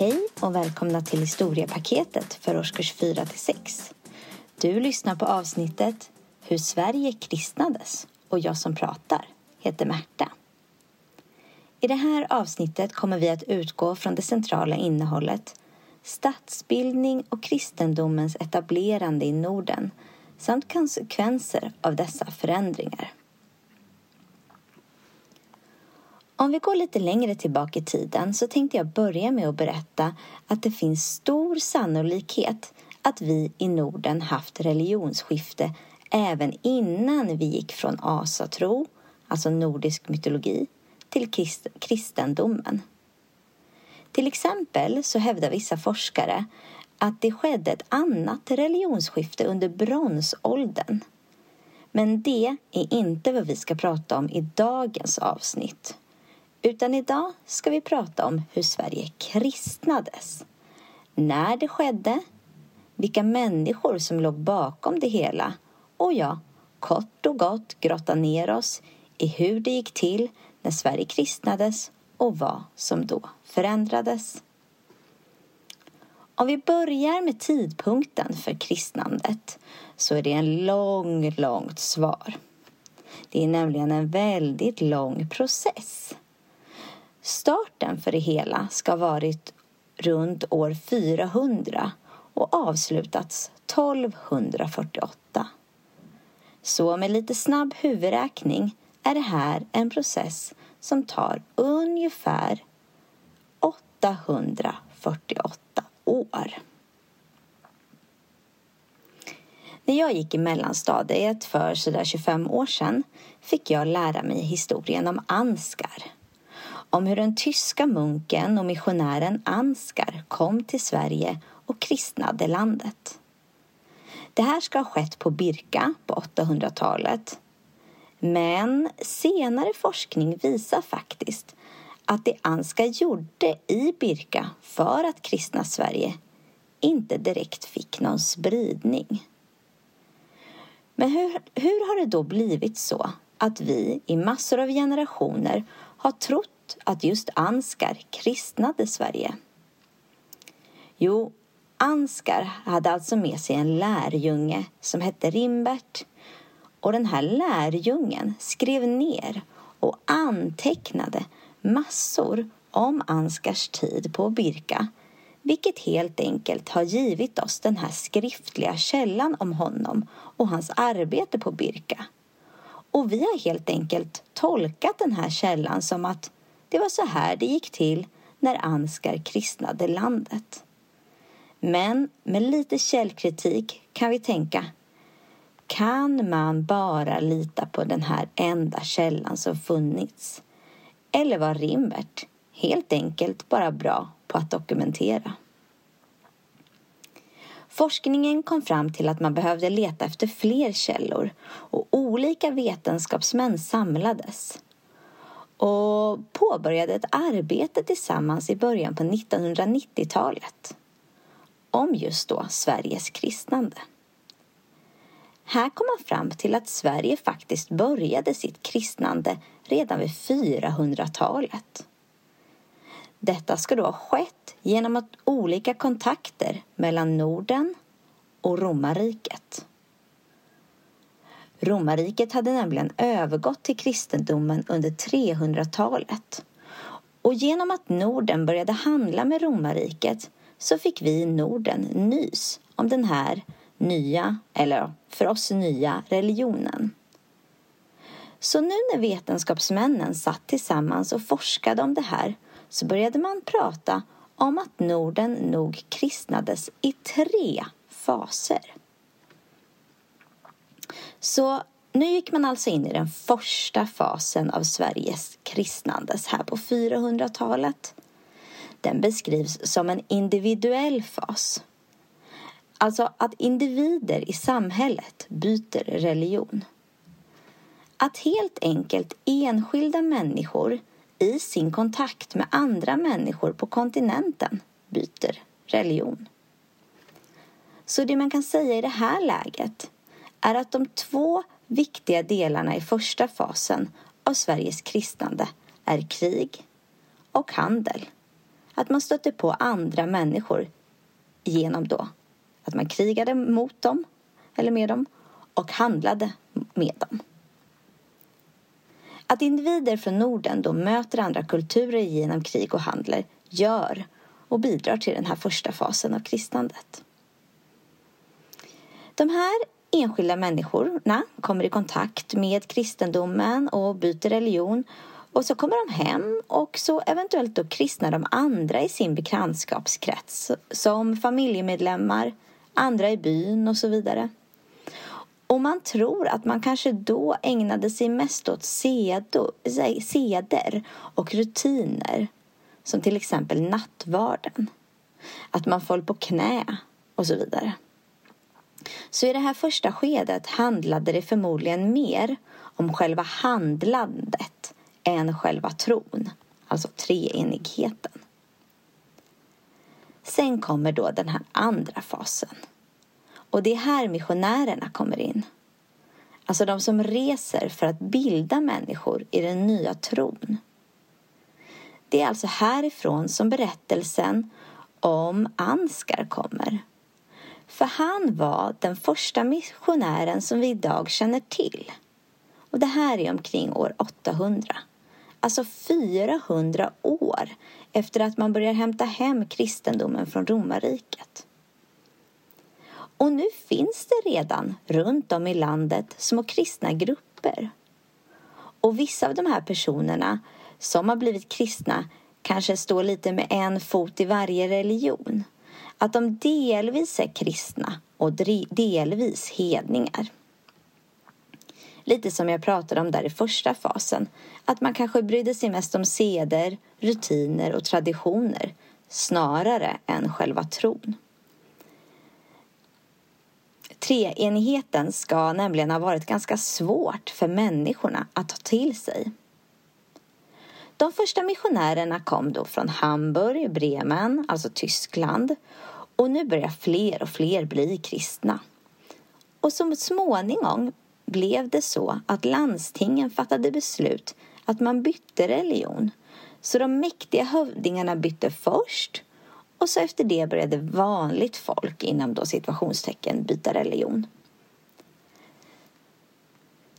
Hej och välkomna till historiepaketet för årskurs 4 till 6. Du lyssnar på avsnittet Hur Sverige kristnades och jag som pratar heter Märta. I det här avsnittet kommer vi att utgå från det centrala innehållet statsbildning och kristendomens etablerande i Norden samt konsekvenser av dessa förändringar. Om vi går lite längre tillbaka i tiden så tänkte jag börja med att berätta att det finns stor sannolikhet att vi i Norden haft religionsskifte även innan vi gick från asatro, alltså nordisk mytologi, till krist kristendomen. Till exempel så hävdar vissa forskare att det skedde ett annat religionsskifte under bronsåldern. Men det är inte vad vi ska prata om i dagens avsnitt. Utan idag ska vi prata om hur Sverige kristnades. När det skedde, vilka människor som låg bakom det hela och ja, kort och gott grotta ner oss i hur det gick till när Sverige kristnades och vad som då förändrades. Om vi börjar med tidpunkten för kristnandet så är det en lång, långt svar. Det är nämligen en väldigt lång process. Starten för det hela ska ha varit runt år 400 och avslutats 1248. Så med lite snabb huvudräkning är det här en process som tar ungefär 848 år. När jag gick i mellanstadiet för sådär 25 år sedan fick jag lära mig historien om Anskar om hur den tyska munken och missionären Ansgar kom till Sverige och kristnade landet. Det här ska ha skett på Birka på 800-talet. Men senare forskning visar faktiskt att det Ansgar gjorde i Birka för att kristna Sverige inte direkt fick någon spridning. Men hur, hur har det då blivit så att vi i massor av generationer har trott att just Anskar kristnade Sverige? Jo, Anskar hade alltså med sig en lärjunge som hette Rimbert och den här lärjungen skrev ner och antecknade massor om Anskars tid på Birka vilket helt enkelt har givit oss den här skriftliga källan om honom och hans arbete på Birka. Och vi har helt enkelt tolkat den här källan som att det var så här det gick till när Anskar kristnade landet. Men med lite källkritik kan vi tänka kan man bara lita på den här enda källan som funnits? Eller var Rimbert helt enkelt bara bra på att dokumentera? Forskningen kom fram till att man behövde leta efter fler källor och olika vetenskapsmän samlades och påbörjade ett arbete tillsammans i början på 1990-talet om just då Sveriges kristnande. Här kom man fram till att Sverige faktiskt började sitt kristnande redan vid 400-talet. Detta ska då ha skett genom att olika kontakter mellan Norden och romarriket. Romarriket hade nämligen övergått till kristendomen under 300-talet. Och genom att Norden började handla med romarriket så fick vi i Norden nys om den här nya, eller för oss nya, religionen. Så nu när vetenskapsmännen satt tillsammans och forskade om det här så började man prata om att Norden nog kristnades i tre faser. Så nu gick man alltså in i den första fasen av Sveriges kristnandes här på 400-talet. Den beskrivs som en individuell fas. Alltså att individer i samhället byter religion. Att helt enkelt enskilda människor i sin kontakt med andra människor på kontinenten byter religion. Så det man kan säga i det här läget är att de två viktiga delarna i första fasen av Sveriges kristnande är krig och handel. att man stötte på andra människor genom då att man krigade mot dem eller med dem och handlade med dem. Att individer från Norden då möter andra kulturer genom krig och handel gör och bidrar till den här första fasen av kristnandet. De här enskilda människorna kommer i kontakt med kristendomen och byter religion och så kommer de hem och så eventuellt då kristnar de andra i sin bekantskapskrets som familjemedlemmar, andra i byn och så vidare. Och man tror att man kanske då ägnade sig mest åt sedo, seder och rutiner som till exempel nattvarden. Att man föll på knä och så vidare. Så i det här första skedet handlade det förmodligen mer om själva handlandet än själva tron, alltså treenigheten. Sen kommer då den här andra fasen. Och det är här missionärerna kommer in. Alltså de som reser för att bilda människor i den nya tron. Det är alltså härifrån som berättelsen om Anskar kommer. För han var den första missionären som vi idag känner till. Och det här är omkring år 800. Alltså 400 år efter att man börjar hämta hem kristendomen från romarriket. Och nu finns det redan runt om i landet små kristna grupper. Och vissa av de här personerna som har blivit kristna kanske står lite med en fot i varje religion. Att de delvis är kristna och delvis hedningar. Lite som jag pratade om där i första fasen. Att man kanske brydde sig mest om seder, rutiner och traditioner snarare än själva tron. Treenigheten ska nämligen ha varit ganska svårt för människorna att ta till sig. De första missionärerna kom då från Hamburg, Bremen, alltså Tyskland och nu börjar fler och fler bli kristna. Och så småningom blev det så att landstingen fattade beslut att man bytte religion. Så de mäktiga hövdingarna bytte först och så efter det började vanligt folk inom då situationstecken byta religion.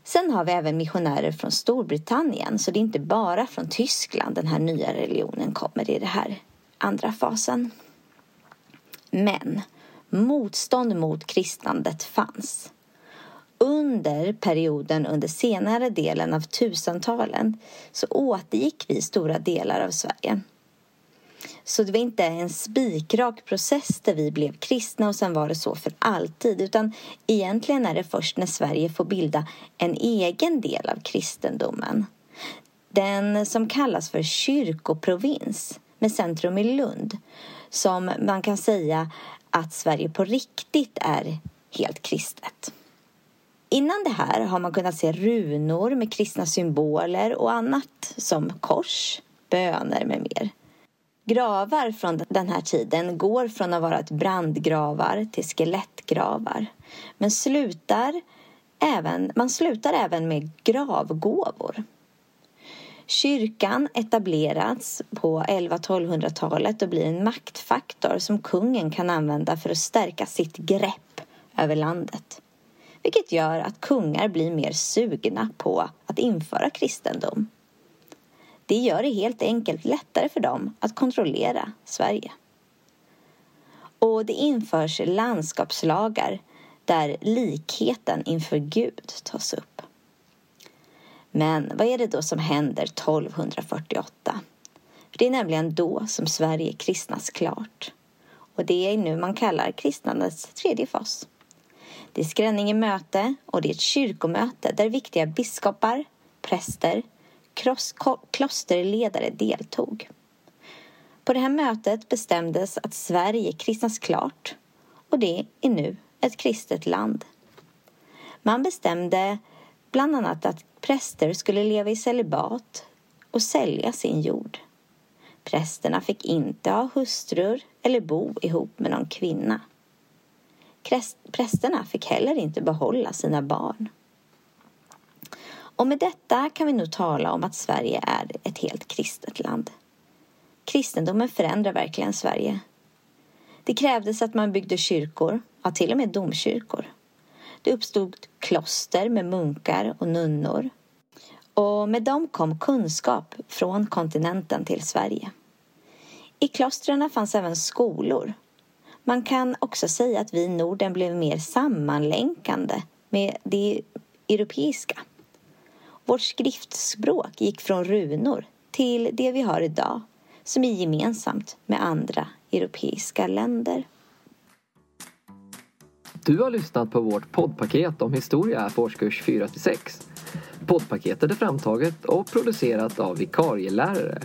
Sen har vi även missionärer från Storbritannien så det är inte bara från Tyskland den här nya religionen kommer i den här andra fasen. Men motstånd mot kristnandet fanns. Under perioden under senare delen av tusentalen så återgick vi stora delar av Sverige. Så det var inte en spikrak process där vi blev kristna och sen var det så för alltid. Utan egentligen är det först när Sverige får bilda en egen del av kristendomen. Den som kallas för kyrkoprovins med centrum i Lund. Som man kan säga att Sverige på riktigt är helt kristet. Innan det här har man kunnat se runor med kristna symboler och annat som kors, böner med mer. Gravar från den här tiden går från att vara ett brandgravar till skelettgravar. Men slutar även, man slutar även med gravgåvor. Kyrkan etablerats på 1100-1200-talet och blir en maktfaktor som kungen kan använda för att stärka sitt grepp över landet. Vilket gör att kungar blir mer sugna på att införa kristendom. Det gör det helt enkelt lättare för dem att kontrollera Sverige. Och det införs landskapslagar där likheten inför Gud tas upp. Men vad är det då som händer 1248? det är nämligen då som Sverige kristnas klart. Och det är nu man kallar kristnandets tredje fas. Det är Skräninge möte och det är ett kyrkomöte där viktiga biskopar, präster, klosterledare deltog. På det här mötet bestämdes att Sverige kristnas klart och det är nu ett kristet land. Man bestämde bland annat att präster skulle leva i celibat och sälja sin jord. Prästerna fick inte ha hustrur eller bo ihop med någon kvinna. Prästerna fick heller inte behålla sina barn. Och med detta kan vi nog tala om att Sverige är ett helt kristet land. Kristendomen förändrar verkligen Sverige. Det krävdes att man byggde kyrkor, ja till och med domkyrkor. Det uppstod kloster med munkar och nunnor. Och med dem kom kunskap från kontinenten till Sverige. I klostren fanns även skolor. Man kan också säga att vi i Norden blev mer sammanlänkande med det europeiska. Vårt skriftspråk gick från runor till det vi har idag som är gemensamt med andra europeiska länder. Du har lyssnat på vårt poddpaket om historia för årskurs 4-6. Poddpaketet är framtaget och producerat av vikarielärare.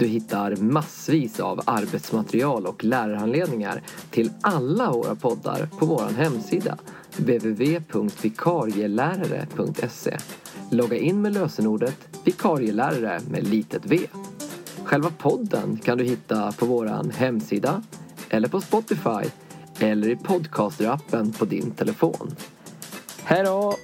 Du hittar massvis av arbetsmaterial och lärarhandledningar till alla våra poddar på vår hemsida www.vikarielärare.se Logga in med lösenordet vikarielärare med litet v. Själva podden kan du hitta på vår hemsida eller på Spotify eller i podcasterappen på din telefon. Hej då!